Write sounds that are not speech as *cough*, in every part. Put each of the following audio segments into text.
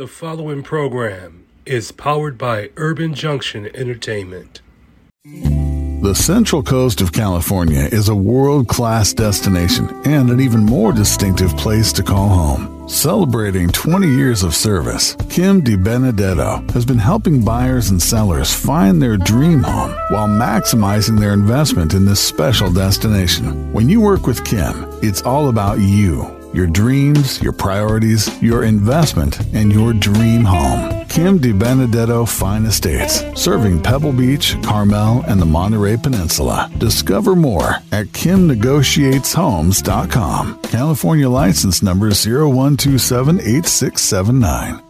The following program is powered by Urban Junction Entertainment. The Central Coast of California is a world class destination and an even more distinctive place to call home. Celebrating 20 years of service, Kim DiBenedetto has been helping buyers and sellers find their dream home while maximizing their investment in this special destination. When you work with Kim, it's all about you your dreams, your priorities, your investment, and your dream home. Kim DiBenedetto Fine Estates, serving Pebble Beach, Carmel, and the Monterey Peninsula. Discover more at kimnegotiateshomes.com. California license number 01278679.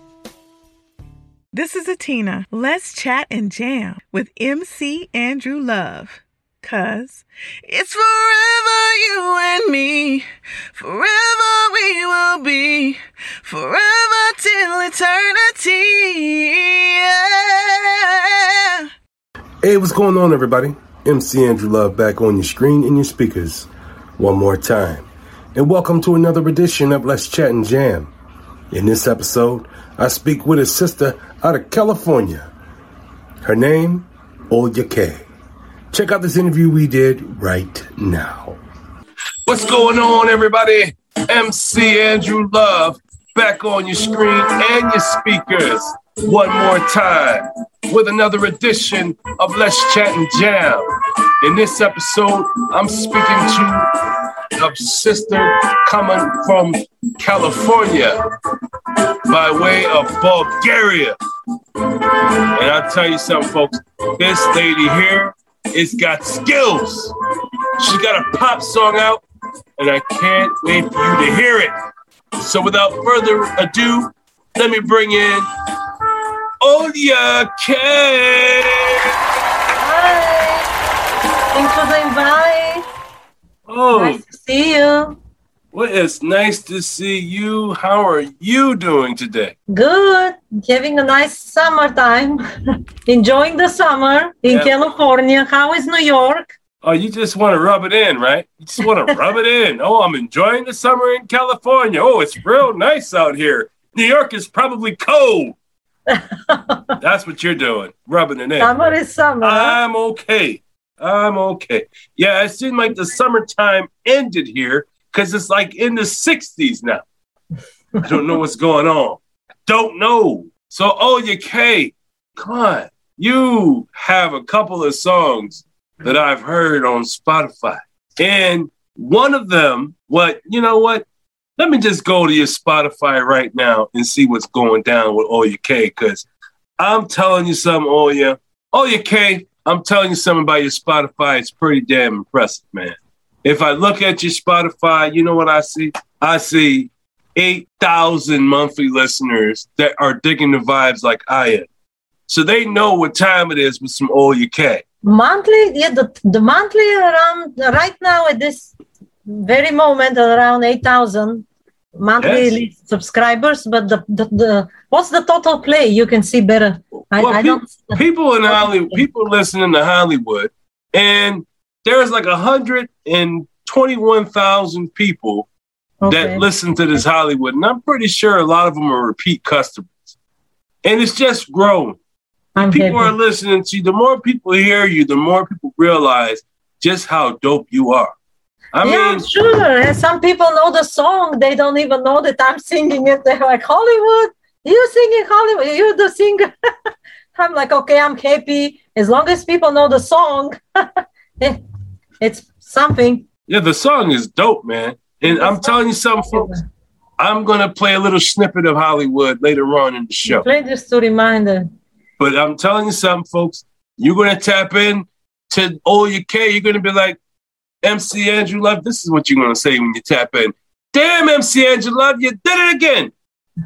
This is Atina. Let's chat and jam with MC Andrew Love. Cause it's forever you and me. Forever we will be. Forever till eternity. Yeah. Hey, what's going on, everybody? MC Andrew Love back on your screen and your speakers one more time. And welcome to another edition of Let's Chat and Jam. In this episode, I speak with a sister out of California. Her name, Olya K. Check out this interview we did right now. What's going on, everybody? MC Andrew Love back on your screen and your speakers one more time with another edition of Let's Chat and Jam. In this episode, I'm speaking to a sister coming from California by way of Bulgaria. And I'll tell you something, folks, this lady here it's got skills. She's got a pop song out, and I can't wait for you to hear it. So without further ado, let me bring in Olya K. Hi. Thanks for the invite. Oh, Nice to see you. Well, it's nice to see you. How are you doing today? Good. Having a nice summertime. *laughs* Enjoying the summer in Yeah. California. How is New York? Oh, you just want to rub it in, right? You just want to *laughs* rub it in. Oh, I'm enjoying the summer in California. Oh, it's real nice out here. New York is probably cold. *laughs* That's what you're doing, rubbing it in. Summer is summer. I'm okay. I'm okay. Yeah, it seemed like the summertime ended here because it's like in the 60s now. I don't know what's going on. Don't know. So, oh, you K, come on. You have a couple of songs that I've heard on Spotify. And one of them, what, you know what? Let me just go to your Spotify right now and see what's going down with Olya K, because I'm telling you something, Olya. Olya K, I'm telling you something about your Spotify. It's pretty damn impressive, man. If I look at your Spotify, you know what I see? I see 8,000 monthly listeners that are digging the vibes like I am. So they know what time it is with some Olya K. monthly, yeah, the, the monthly around right now at this very moment around 8,000 monthly Yes. subscribers. But the, the, the what's the total play? You can see better. I, Well, I don't. people in Hollywood, people listening to Hollywood, and there's like 121,000 people Okay. that listen to this Hollywood, and I'm pretty sure a lot of them are repeat customers. And it's just growing. I'm People are listening to you. The more people hear you, the more people realize just how dope you are. I yeah, mean, sure. And some people know the song. They don't even know that I'm singing it. They're like, Hollywood, you singing Hollywood, you're the singer. *laughs* I'm like, okay, I'm happy. As long as people know the song, *laughs* *laughs* it's something. yeah, the song is dope, man. And I'm telling you something, folks. I'm gonna play a little snippet of Hollywood later on in the show. Play this to remind them. But I'm telling you something, folks. You're gonna tap in to Olya K. You're gonna be like, MC Andrew Love. This is what you're gonna say when you tap in. Damn, MC Andrew Love, you did it again.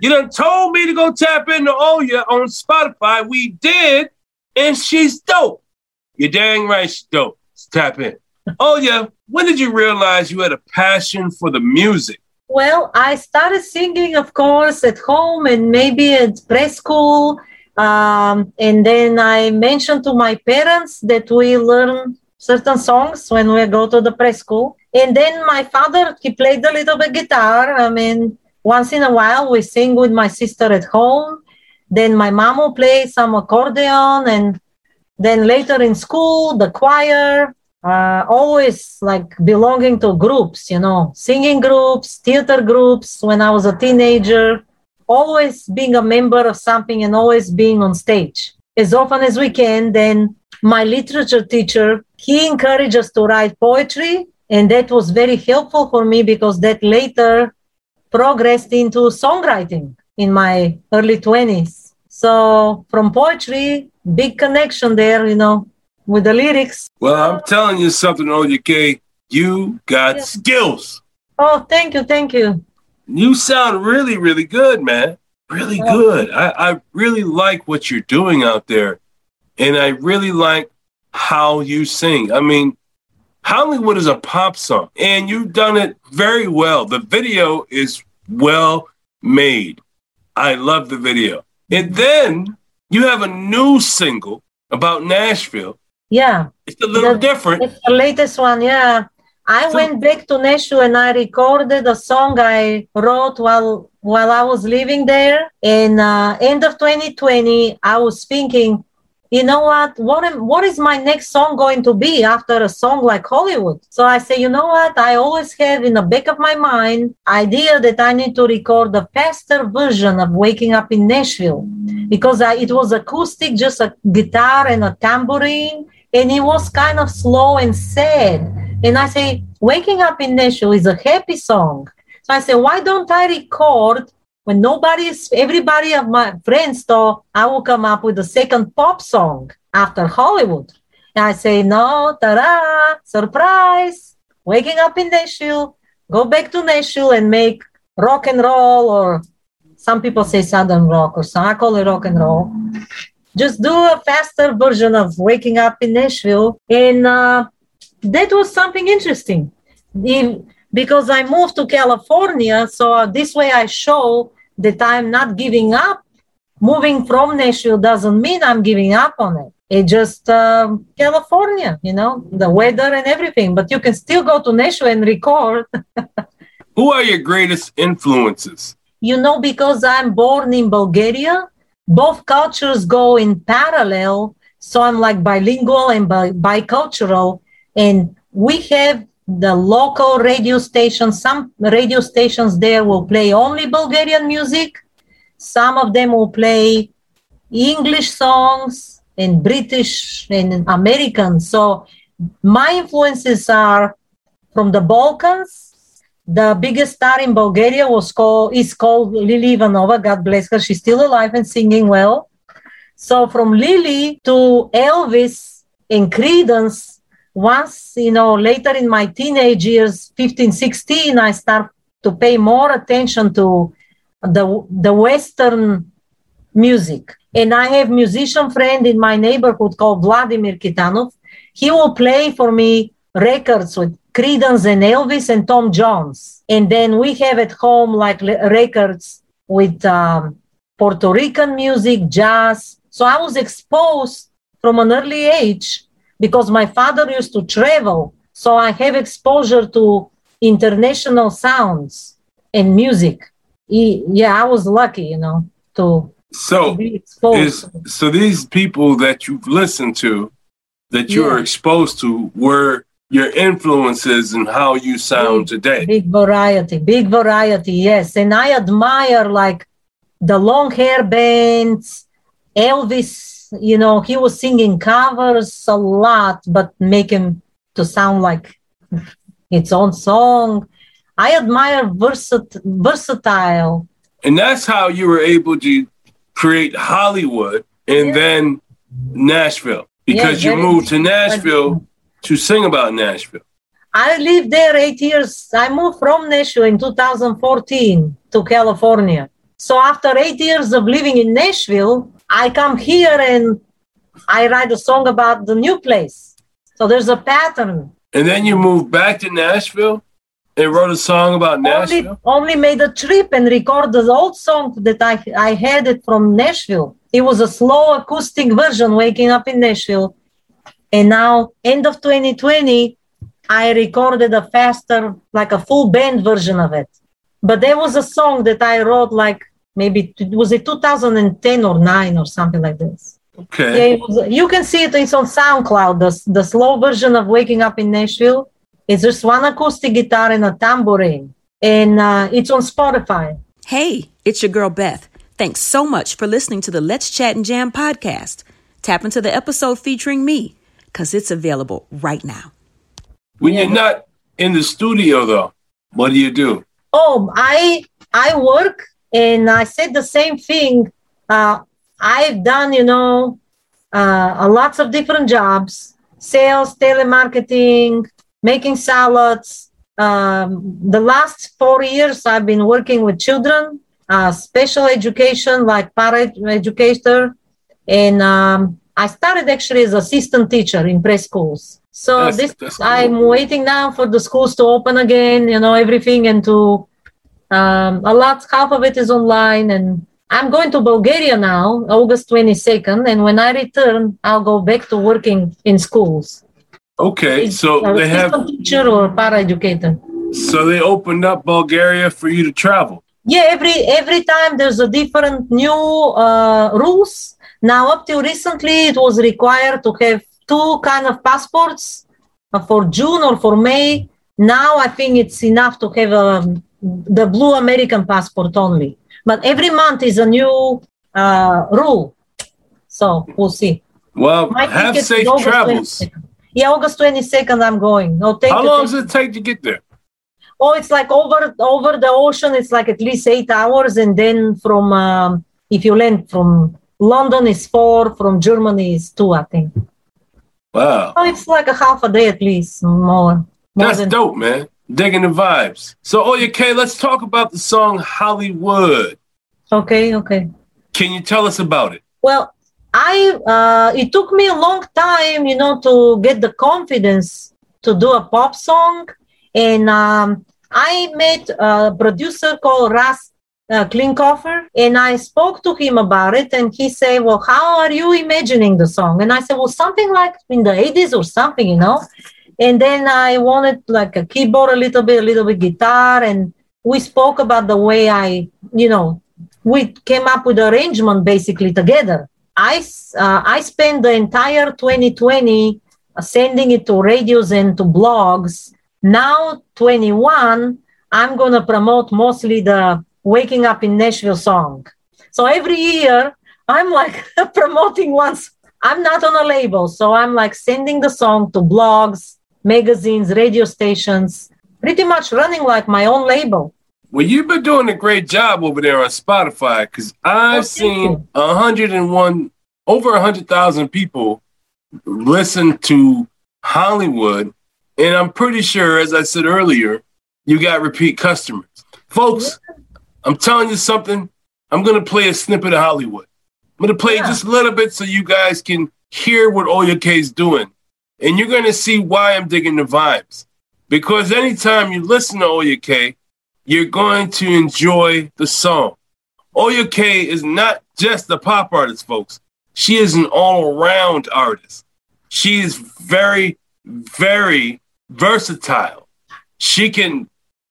You done told me to go tap into Olya on Spotify. We did, and she's dope. You're dang right she's dope. Tap in. Olya, when did you realize you had a passion for the music? Well, I started singing, of course, at home and maybe at preschool. Um, and then I mentioned to my parents that we learn certain songs when we go to the preschool. And then my father, he played a little bit guitar. I mean, once in a while we sing with my sister at home. Then my mom will play some accordion. And then later in school, the choir uh, always like belonging to groups, you know, singing groups, theater groups when I was a teenager, always being a member of something and always being on stage. As often as we can, then my literature teacher, he encouraged us to write poetry. And that was very helpful for me because that later progressed into songwriting in my early 20s. So from poetry, big connection there, you know, with the lyrics. Well, I'm telling you something, OJK. You got yeah. skills. Oh, thank you, thank you. You sound really, really good, man. Really oh. good. I, I really like what you're doing out there. And I really like how you sing. I mean, Hollywood is a pop song, and you've done it very well. The video is well made. I love the video. And then you have a new single about Nashville yeah. It's a little the, different. It's the latest one, yeah. I so, went back to Nashville and I recorded a song I wrote while while I was living there. In uh, end of 2020, I was thinking, you know what? What am, what is my next song going to be after a song like Hollywood? So I say, you know what? I always have in the back of my mind idea that I need to record a faster version of Waking Up in Nashville because I, it was acoustic, just a guitar and a tambourine and it was kind of slow and sad. And I say, Waking Up in Nashville is a happy song. So I say, why don't I record when nobody's, everybody of my friends thought I will come up with a second pop song after Hollywood. And I say, no, ta-da, surprise, waking up in Nashville, go back to Nashville and make rock and roll or some people say southern rock or some, I call it rock and roll just do a faster version of waking up in Nashville. And uh, that was something interesting. because I moved to California, so this way I show that I'm not giving up. Moving from Nashville doesn't mean I'm giving up on it. It's just um, California, you know, the weather and everything. But you can still go to Nashville and record. *laughs* Who are your greatest influences? You know, because I'm born in Bulgaria, both cultures go in parallel. So I'm like bilingual and bi- bicultural. And we have the local radio stations. Some radio stations there will play only Bulgarian music. Some of them will play English songs and British and American. So my influences are from the Balkans, the biggest star in Bulgaria was called is called Lily Ivanova. God bless her. She's still alive and singing well. So from Lily to Elvis and Creedence, once you know later in my teenage years, 15, 16, I start to pay more attention to the the Western music. And I have musician friend in my neighborhood called Vladimir Kitanov. He will play for me records with Creedence and Elvis and Tom Jones. And then we have at home like records with um, Puerto Rican music, jazz. So I was exposed from an early age because my father used to travel. So I have exposure to international sounds and music. He, yeah, I was lucky, you know, to, so to be exposed. Is, so these people that you've listened to, that you yeah. exposed to, were your influences and how you sound today. Big variety, big variety, yes. And I admire like the long hair bands, Elvis, you know, he was singing covers a lot, but making to sound like its own song. I admire versat- versatile. And that's how you were able to create Hollywood and yeah. then Nashville because yeah, you moved to Nashville to sing about Nashville? I lived there eight years. I moved from Nashville in 2014 to California. So after eight years of living in Nashville, I come here and I write a song about the new place. So there's a pattern. And then you moved back to Nashville and wrote a song about Nashville? Only, only made a trip and recorded the old song that I, I had it from Nashville. It was a slow acoustic version, Waking Up in Nashville. And now, end of 2020, I recorded a faster, like a full band version of it. But there was a song that I wrote like maybe was it 2010 or 9 or something like this. Okay. Yeah, was, you can see it. It's on SoundCloud. The, the slow version of Waking Up in Nashville. It's just one acoustic guitar and a tambourine, and uh, it's on Spotify. Hey, it's your girl Beth. Thanks so much for listening to the Let's Chat and Jam podcast. Tap into the episode featuring me, because it's available right now. When you're not in the studio, though, what do you do? Oh, I I work and I said the same thing. Uh, I've done, you know, uh, lots of different jobs: sales, telemarketing, making salads. Um, the last four years, I've been working with children, uh, special education, like para educator, and um, I started actually as assistant teacher in preschools. So that's, this, that's cool. I'm waiting now for the schools to open again. You know everything, and to um, a lot, half of it is online, and I'm going to Bulgaria now, August 22nd, and when I return, I'll go back to working in schools. Okay, so they have teacher or paraeducator. So they opened up Bulgaria for you to travel. Yeah, every every time there's a different new uh, rules. Now, up till recently, it was required to have two kind of passports uh, for June or for May. Now, I think it's enough to have um, the blue American passport only. But every month is a new uh, rule. So we'll see. Well, My have safe travels. 22nd. Yeah, August 22nd, I'm going. Oh, thank How you, long does it take to get there? Oh, it's like over over the ocean. It's like at least eight hours, and then from um, if you land from London is four, from Germany is two, I think. Wow. Oh, it's like a half a day at least, more. more That's than- dope, man. Digging the vibes. So, Olya K, let's talk about the song Hollywood. Okay, okay. Can you tell us about it? Well, I uh, it took me a long time, you know, to get the confidence to do a pop song, and um, I met a producer called Russ uh, Klinkhoffer, and I spoke to him about it, and he said, "Well, how are you imagining the song?" And I said, "Well, something like in the '80s or something, you know." And then I wanted like a keyboard, a little bit, a little bit guitar, and we spoke about the way I, you know, we came up with the arrangement basically together I, uh, I spent the entire 2020 sending it to radios and to blogs. Now, 21, I'm to promote mostly the Waking Up in Nashville song. So every year, I'm like *laughs* promoting once. I'm not on a label. So I'm like sending the song to blogs, magazines, radio stations, pretty much running like my own label. Well, you've been doing a great job over there on Spotify because I've oh, seen 101, over 100,000 people listen to Hollywood. And I'm pretty sure, as I said earlier, you got repeat customers. Folks, I'm telling you something. I'm going to play a snippet of Hollywood. I'm going to play yeah. just a little bit so you guys can hear what Olya K is doing. And you're going to see why I'm digging the vibes. Because anytime you listen to Olya K, you're going to enjoy the song. Olya K is not just a pop artist, folks. She is an all around artist. She is very, very versatile. She can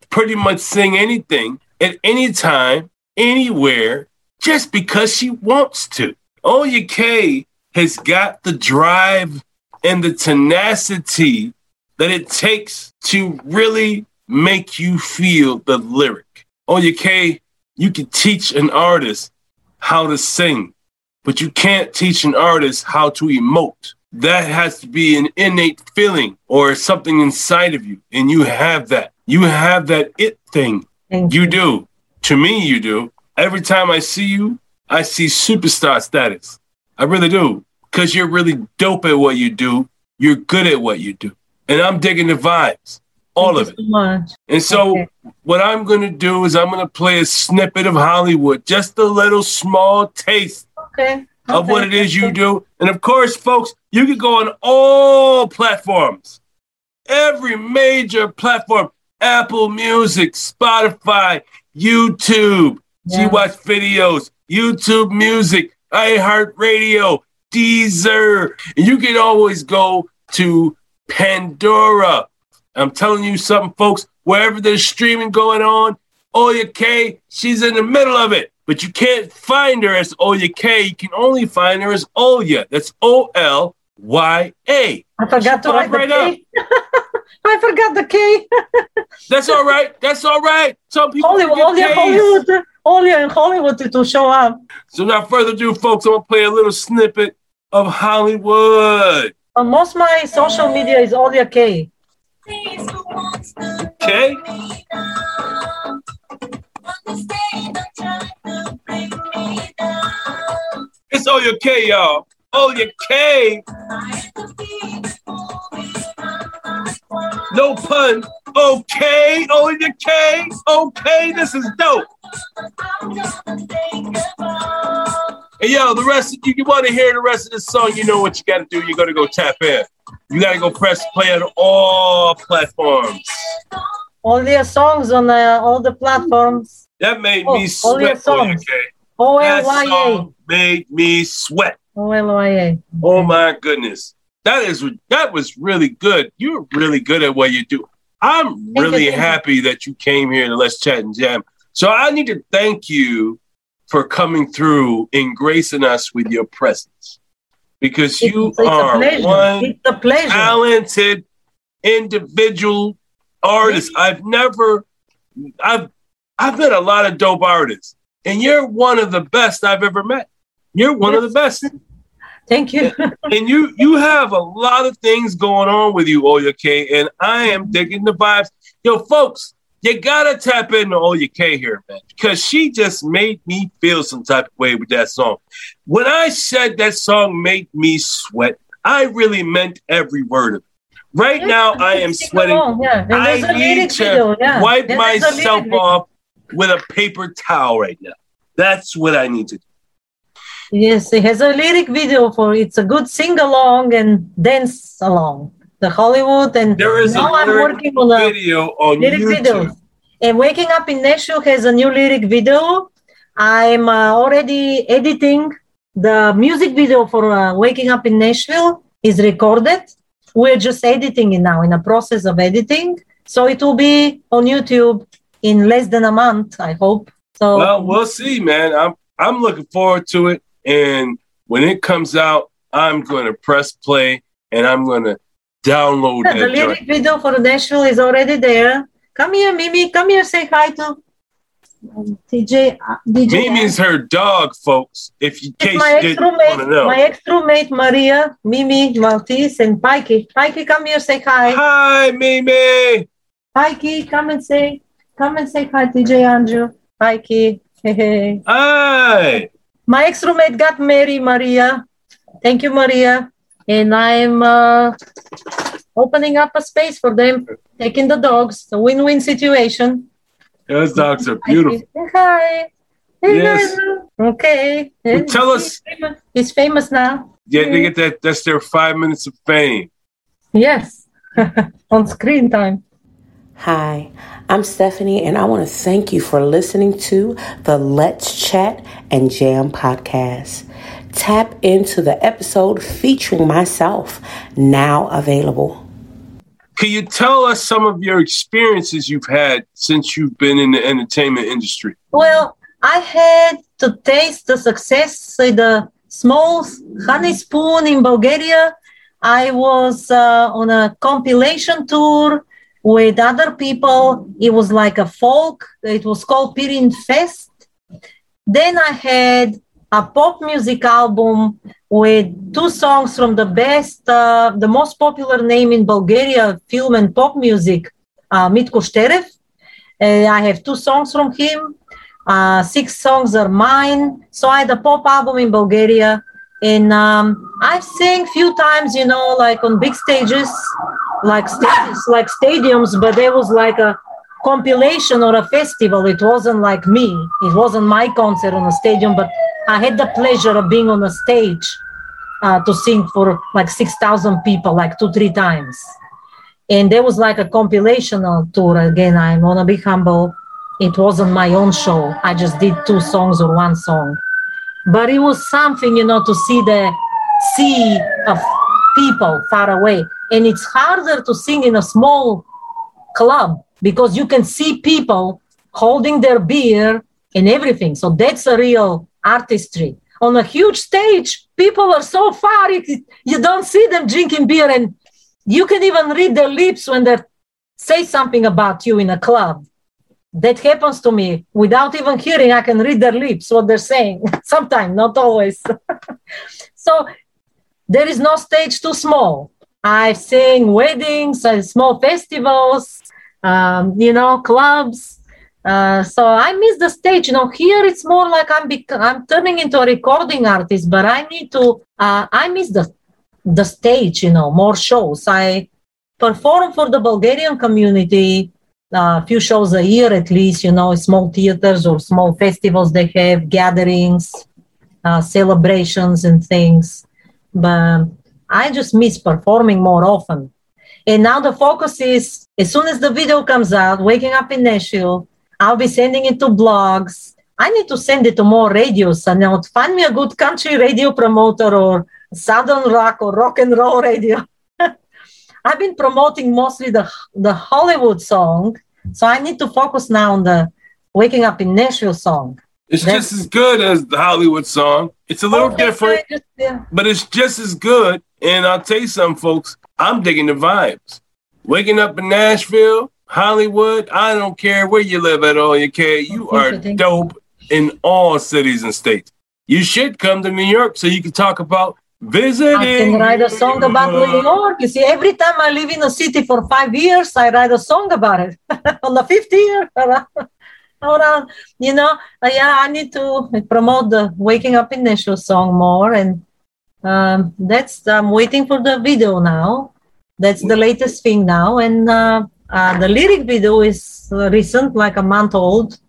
pretty much sing anything at any time, anywhere, just because she wants to. Olya K has got the drive and the tenacity that it takes to really make you feel the lyric. Olya K, you can teach an artist how to sing, but you can't teach an artist how to emote. That has to be an innate feeling or something inside of you. And you have that. You have that it thing. Thank you. you do. To me, you do. Every time I see you, I see superstar status. I really do. Because you're really dope at what you do. You're good at what you do. And I'm digging the vibes. all Thank of it. so. And so, Okay. what I'm going to do is I'm going to play a snippet of Hollywood, just a little small taste Okay. of what it is you do. And of course, folks, you can go on all platforms, every major platform Apple Music, Spotify, YouTube. Yeah. watch videos, YouTube Music, iHeartRadio, Deezer. And you can always go to Pandora. I'm telling you something, folks, wherever there's streaming going on, Olya K, she's in the middle of it. But you can't find her as Olya K. You can only find her as Olya. That's O L Y A. I forgot to Pop write the right K. *laughs* I forgot the K. That's all right. That's all right. Some people Hollywood, only Ks. Hollywood, only in Hollywood to show up. So without further ado, folks, I'm gonna play a little snippet of Hollywood. On most my social media is only a K. Okay? It's Olya K, y'all. Olya K. No pun. Okay, Olya K. Okay, this is dope. And yo, the rest, if you want to hear the rest of the song, you know what you got to do. You got to go tap in. You got to go press play on all platforms. All their songs on uh, all the platforms. That made Oh, me all your sweat. Songs. K. O That L Y A. song made me sweat. O L Y A. Oh my goodness. That is that was really good. You're really good at what you do. I'm really happy that you came here to Let's Chat and Jam. So I need to thank you for coming through and gracing us with your presence. Because you it's, it's are one It's a pleasure. talented individual artist. I've never I've I've met a lot of dope artists, and you're one of the best I've ever met. You're one of the best. Thank you. and you you have a lot of things going on with you, Olya K, and I am digging the vibes. Yo, folks, you gotta tap into Olya K here, man, because she just made me feel some type of way with that song. When I said that song made me sweat, I really meant every word of it. Right Yeah, now, I am sweating. Yeah, I need to video. Yeah. wipe myself off with a paper towel right now. That's what I need to do. Yes, it has a lyric video for it's a good sing along and dance along. The Hollywood and There is a now I'm working on a video on lyric YouTube. videos. And Waking Up in Nashville has a new lyric video. I'm uh, already editing the music video for uh, Waking Up in Nashville is recorded. We're just editing it now in a process of editing. So it will be on YouTube in less than a month, I hope. So Well, we'll see, man. I'm I'm looking forward to it, and when it comes out, I'm going to press play and I'm going to download Yeah, the lyric joint. video for Nashville is already there. Come here, Mimi. Come here, say hi to um, TJ. uh, DJ. Mimi's her dog, folks. If It's case my you ex didn't want to roommate, know. my ex roommate Maria, Mimi, Maltese, and Pikey. Pikey, come here, say hi. Hi, Mimi. Pikey, come and say, come and say hi, TJ Andrew. Pikey. Hey, *laughs* hey. Hi. My ex roommate got married, Maria. Thank you, Maria. And I'm uh, opening up a space for them, taking the dogs. A win win situation. Those dogs are beautiful. Hi. Hey, Yes. Okay. Well, tell us- He's famous, he's famous now. Yeah, they get that. That's their five minutes of fame. Yes. *laughs* On screen time. Hi, I'm Stephanie, and I want to thank you for listening to the Let's Chat and Jam podcast. Tap into the episode featuring myself, now available. Can you tell us some of your experiences you've had since you've been in the entertainment industry? Well, I had to taste the success with the small honey spoon in Bulgaria. I was uh, on a compilation tour with other people. It was like a folk. It was called Pirin Fest. Then I had a pop music album with two songs from the best, uh, the most popular name in Bulgaria, film and pop music, uh, Mitko Šterev. Uh, I have two songs from him. Uh, six songs are mine. So I had a pop album in Bulgaria. And um, I've sang few times, you know, like on big stages. Like stadiums, like stadiums, but there was like a compilation or a festival. It wasn't like me. It wasn't my concert on a stadium, but I had the pleasure of being on a stage uh, to sing for like 6,000 people, like two, three times. And there was like a compilational tour. Again, I want to be humble. It wasn't my own show. I just did two songs or one song. But it was something, you know, to see the sea of people far away. And it's harder to sing in a small club because you can see people holding their beer and everything. So that's a real artistry. On a huge stage, people are so far, you, don't see them drinking beer, and you can even read their lips when they say something about you in a club. That happens to me without even hearing. I can read their lips, what they're saying. *laughs* Sometimes, not always. *laughs* so there is no stage too small. I sing weddings and small festivals, um, you know, clubs. Uh, so I miss the stage. You know, here it's more like I'm bec- I'm turning into a recording artist, but I need to. Uh, I miss the the stage. You know, more shows. I perform for the Bulgarian community a uh, few shows a year at least. You know, small theaters or small festivals they have, gatherings, uh, celebrations, and things. But I just miss performing more often. And now the focus is as soon as the video comes out, waking up in Nashville, I'll be sending it to blogs. I need to send it to more radios and now find me a good country radio promoter or southern rock or rock and roll radio. *laughs* I've been promoting mostly the the Hollywood song, so I need to focus now on the waking up in Nashville song. It's That's, just as good as the Hollywood song. It's a little oh, okay, different, just, yeah. but it's just as good. And I'll tell you something, folks. I'm digging the vibes. Waking up in Nashville, Hollywood, I don't care where you live at all, you care. You are dope in all cities and states. You should come to New York so you can talk about visiting. I can write a song about New York. You see, every time I live in a city for five years, I write a song about it. *laughs* On the fifth year, around, you know, uh, yeah, I need to promote the Waking Up in Nashville song more. And um, that's, I'm waiting for the video now. That's the latest thing now. And uh, uh, the lyric video is recent, like a month old,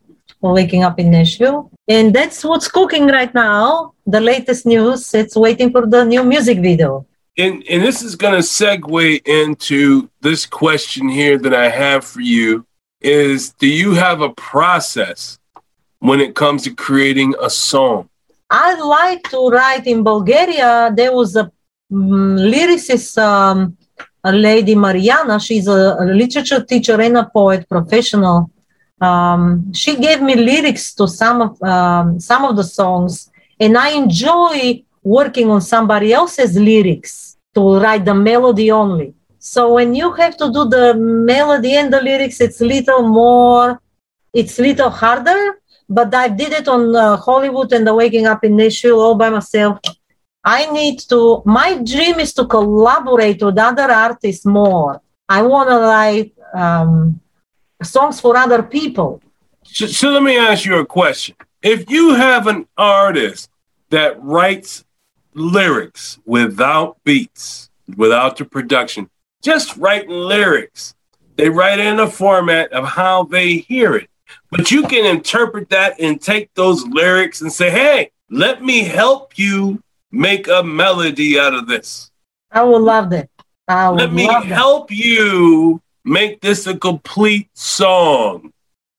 Waking Up in Nashville. And that's what's cooking right now. The latest news. It's waiting for the new music video. And, and this is going to segue into this question here that I have for you is do you have a process when it comes to creating a song? I like to write in Bulgaria. There was a um, lyricist, um, a lady Mariana. She's a, a, literature teacher and a poet, professional. Um, she gave me lyrics to some of um, some of the songs, and I enjoy working on somebody else's lyrics to write the melody only. So when you have to do the melody and the lyrics, it's little more, it's little harder. But I did it on uh, Hollywood and the Waking Up in Nashville all by myself. I need to. My dream is to collaborate with other artists more. I want to write um, songs for other people. So, so let me ask you a question. If you have an artist that writes lyrics without beats, without the production, just writing lyrics. They write in a format of how they hear it. But you can interpret that and take those lyrics and say, hey, let me help you make a melody out of this. I would love that. I would let me help that. you make this a complete song.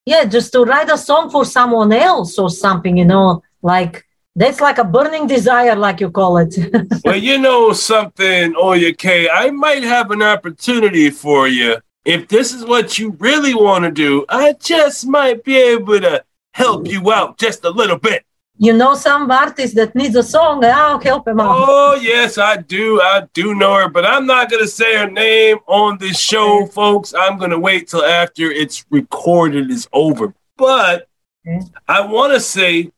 Yeah, just to write a song for someone else or something, you know, like that's like a burning desire, like you call it. *laughs* well, you know something, Olya K. I might have an opportunity for you. If this is what you really want to do, I just might be able to help you out just a little bit. You know some artist that needs a song, and I'll help him out. Oh yes, I do. I do know her, but I'm not gonna say her name on this show, folks. I'm gonna wait till after it's recorded is over. But. I want to say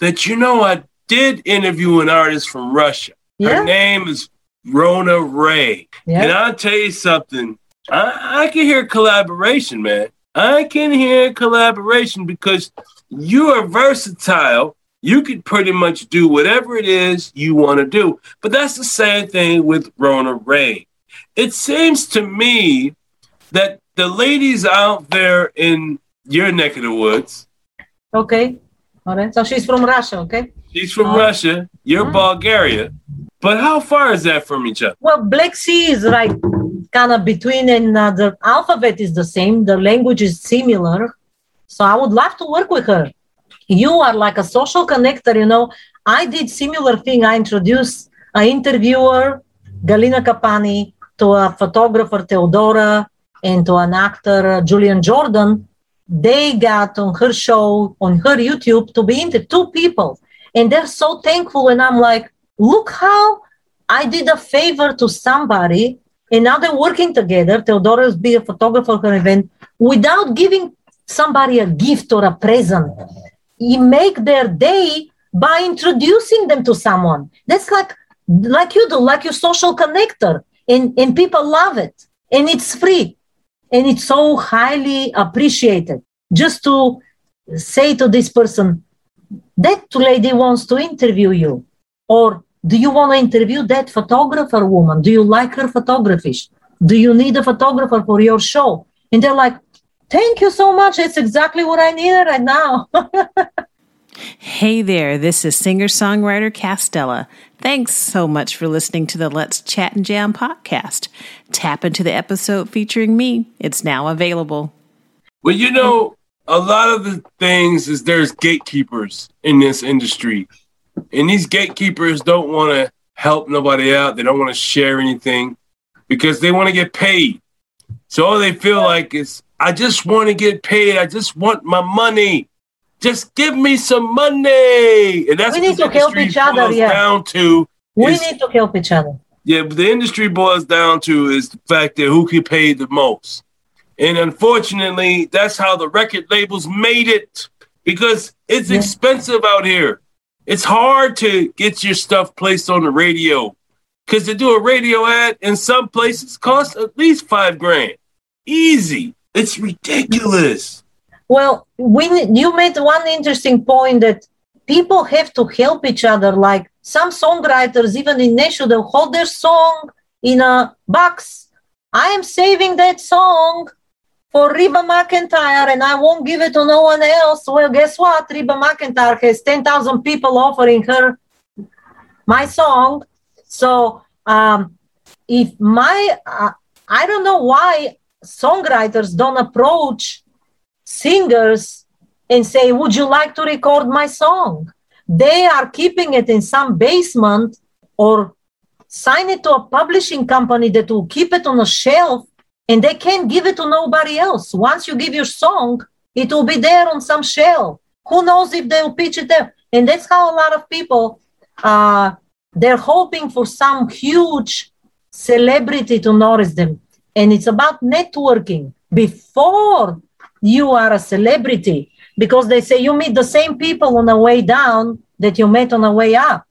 that you know I did interview an artist from Russia. Yeah. Her name is Rona Ray. Yeah. And I'll tell you something. I, I can hear collaboration, man. I can hear collaboration because you are versatile. You could pretty much do whatever it is you want to do. But that's the same thing with Rona Ray. It seems to me that the ladies out there in your neck of the woods. Okay. All right. So she's from Russia, okay? She's from Oh. Russia. You're Mm. Bulgaria. But how far is that from each other? Well, Black Sea is like kind of between, and uh, the alphabet is the same. The language is similar. So I would love to work with her. You are like a social connector, you know. I did similar thing. I introduced an interviewer, Galina Kapani, to a photographer, Theodora, and to an actor, uh, Julian Jordan. They got on her show, on her YouTube, to be into two people. And they're so thankful. And I'm like, look how I did a favor to somebody, and now they're working together. Theodora's be a photographer for an event without giving somebody a gift or a present. You make their day by introducing them to someone. That's like like you do, like your social connector, and and people love it, and it's free, and it's so highly appreciated. Just to say to this person, that lady wants to interview you, or do you want to interview that photographer woman? Do you like her photography? Do you need a photographer for your show? And they're like, thank you so much. It's exactly what I need right now. *laughs* Hey there, this is singer songwriter Castella. Thanks so much for listening to the Let's Chat and Jam podcast. Tap into the episode featuring me. It's now available. Well, you know, a lot of the things is there's gatekeepers in this industry. And these gatekeepers don't want to help nobody out. They don't want to share anything because they want to get paid. So all they feel like is, I just want to get paid. I just want my money. Just give me some money. And that's We what need the to help industry each other, boils yeah. down to. we is- need to help each other. yeah, but the industry boils down to is the fact that who can pay the most. And unfortunately, that's how the record labels made it because it's Yeah. expensive out here. It's hard to get your stuff placed on the radio because to do a radio ad in some places costs at least five grand. Easy. It's ridiculous. Well, we you made one interesting point that people have to help each other. Like some songwriters, even in Nashville, they'll hold their song in a box. I am saving that song for Reba McEntire and I won't give it to no one else. Well, guess what? Reba McEntire has 10,000 people offering her my song. So um, if my, uh, I don't know why songwriters don't approach singers and say, Would you like to record my song? They are keeping it in some basement or sign it to a publishing company that will keep it on a shelf and they can't give it to nobody else. Once you give your song, it will be there on some shelf. Who knows if they'll pitch it there? And that's how a lot of people uh, they're hoping for some huge celebrity to notice them. And it's about networking before you are a celebrity because they say you meet the same people on the way down that you met on the way up.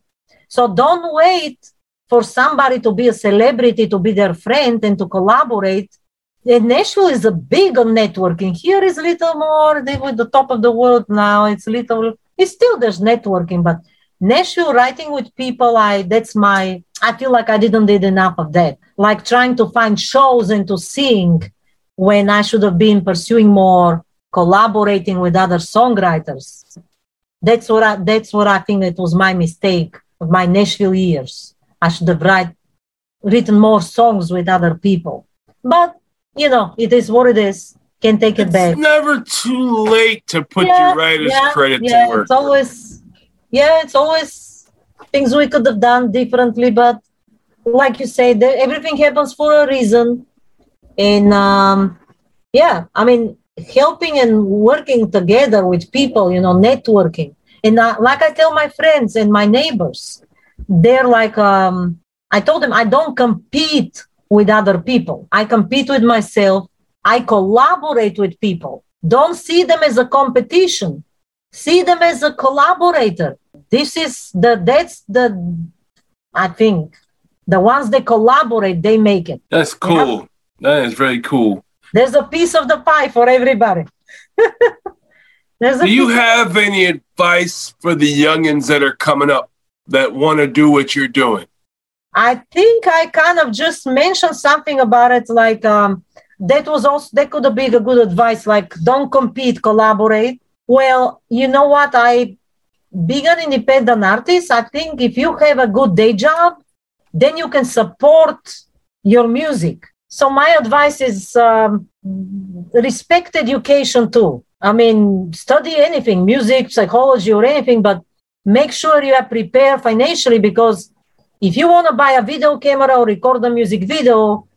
So don't wait for somebody to be a celebrity to be their friend and to collaborate. And Nashville is a big on networking. Here is little more they with the top of the world now. It's little it's still there's networking, but Nashville writing with people, I that's my I feel like I didn't did enough of that. Like trying to find shows and to sing when I should have been pursuing more collaborating with other songwriters. That's what I that's what I think it was my mistake of my Nashville years. I should have write, written more songs with other people. But you know, it is what it is. Can take it back. It's never too late to put Yeah, your writer's yeah, credit yeah, to work. It's always, yeah, it's always things we could have done differently. But like you say, everything happens for a reason. And um, yeah, I mean, helping and working together with people, you know, networking. And uh, like I tell my friends and my neighbors, they're like, um, I told them I don't compete with other people. I compete with myself. I collaborate with people. Don't see them as a competition. See them as a collaborator. This is the that's the I think the ones that collaborate, they make it. That's cool. That is very cool. There's a piece of the pie for everybody. *laughs* There's a Do you have any advice for the youngins that are coming up that want to do what you're doing? I think I kind of just mentioned something about it, like um, that was also that could have been a good advice, like don't compete, collaborate. Well, you know what? I being an independent artist, I think if you have a good day job, then you can support your music. So my advice is um, respect education too. I mean, study anything, music, psychology, or anything, but make sure you are prepared financially because if you want to buy a video camera or record a music video,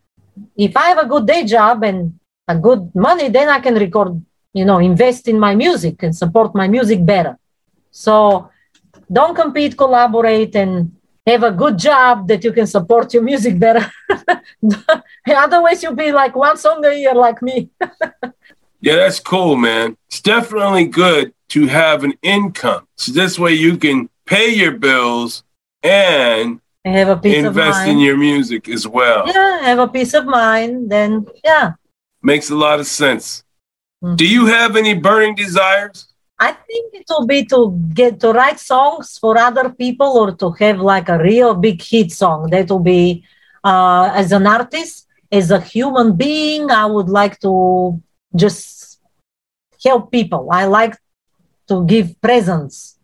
if I have a good day job and a good money, then I can record, you know, invest in my music and support my music better. So don't compete, collaborate, and have a good job that you can support your music better. *laughs* Otherwise, you'll be like one song a year like me. *laughs* yeah, that's cool, man. It's definitely good to have an income. So this way you can pay your bills and have a piece invest in your music as well. Yeah, have a peace of mind. Then, yeah. Makes a lot of sense. Mm-hmm. Do you have any burning desires? I think it will be to get to write songs for other people or to have like a real big hit song. That will be uh, as an artist, as a human being. I would like to just help people. I like to give presents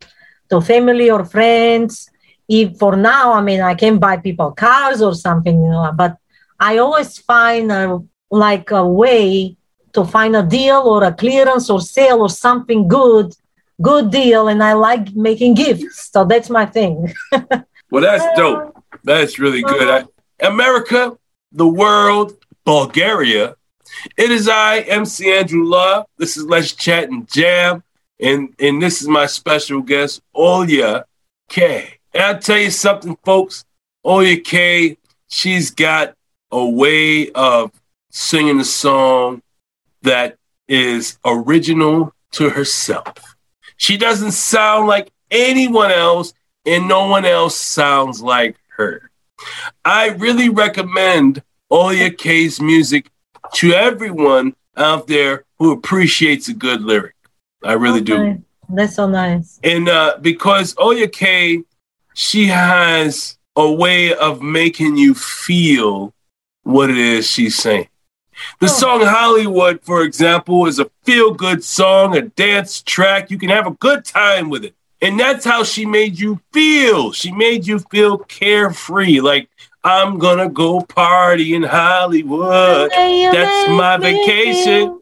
to family or friends. If for now, I mean, I can buy people cars or something, you know, but I always find a, like a way to find a deal or a clearance or sale or something good, good deal. And I like making gifts. So that's my thing. *laughs* well, that's dope. That's really good. I, America, the world, Bulgaria. It is I, MC Andrew Love. This is Let's Chat and Jam. And, and this is my special guest, Olya K. And I'll tell you something, folks. Olya K, she's got a way of singing a song that is original to herself. She doesn't sound like anyone else, and no one else sounds like her. I really recommend Olya K's music to everyone out there who appreciates a good lyric. I really okay. do. That's so nice. And uh, because Olya K, she has a way of making you feel what it is she's saying. The oh. song Hollywood, for example, is a feel good song, a dance track. You can have a good time with it. And that's how she made you feel. She made you feel carefree, like I'm gonna go party in Hollywood. That's my vacation.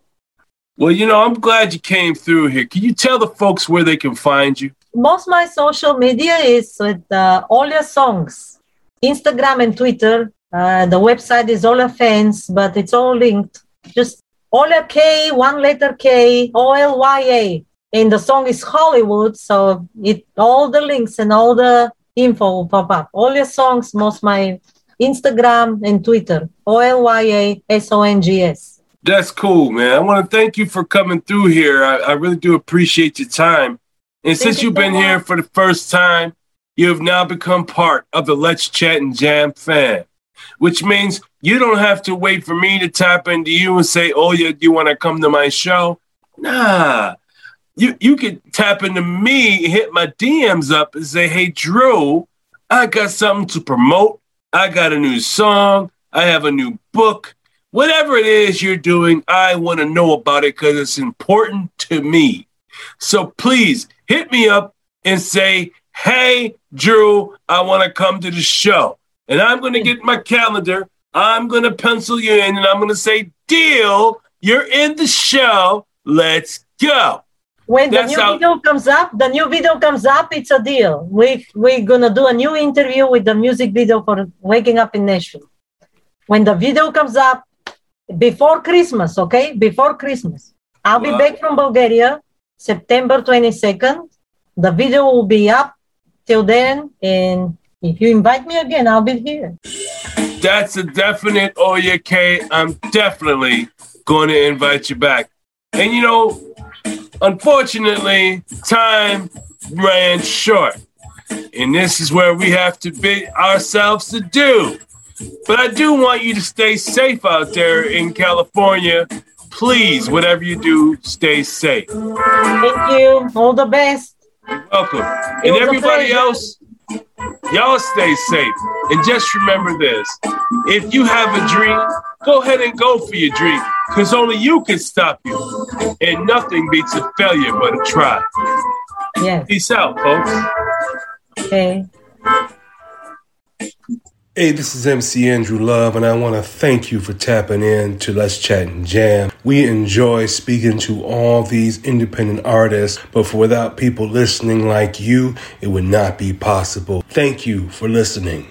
Well, you know, I'm glad you came through here. Can you tell the folks where they can find you? Most my social media is with uh, Olya Songs, Instagram and Twitter. Uh, the website is Olya Fans, but it's all linked. Just Olya K, one letter K, O L Y A. And the song is Hollywood, so it all the links and all the info will pop up. Olya Songs, most my Instagram and Twitter. O L Y A S O N G S. That's cool, man. I want to thank you for coming through here. I, I really do appreciate your time. And thank since you you've been here for the first time, you have now become part of the Let's Chat and Jam fan which means you don't have to wait for me to tap into you and say, "Oh, yeah, you want to come to my show?" Nah, you you can tap into me, hit my DMs up, and say, "Hey, Drew, I got something to promote. I got a new song. I have a new book. Whatever it is you're doing, I want to know about it because it's important to me. So please hit me up and say, Hey, Drew, I want to come to the show and I'm going to get my calendar. I'm going to pencil you in and I'm going to say, deal, you're in the show. Let's go. When That's the new how- video comes up, the new video comes up, it's a deal. We, we're going to do a new interview with the music video for Waking Up in Nashville. When the video comes up, before Christmas, okay? Before Christmas. I'll wow. be back from Bulgaria September 22nd. The video will be up till then, and if you invite me again, I'll be here. That's a definite Olya K. I'm definitely going to invite you back. And you know, unfortunately, time ran short. And this is where we have to bid ourselves to do. But I do want you to stay safe out there in California. Please, whatever you do, stay safe. Thank you. All the best. You're welcome. It and everybody else, Y'all stay safe. And just remember this if you have a dream, go ahead and go for your dream, because only you can stop you. And nothing beats a failure but a try. Yes. Peace out, folks. Okay. Hey, this is MC Andrew Love, and I want to thank you for tapping in to Let's Chat and Jam. We enjoy speaking to all these independent artists, but for without people listening like you, it would not be possible. Thank you for listening.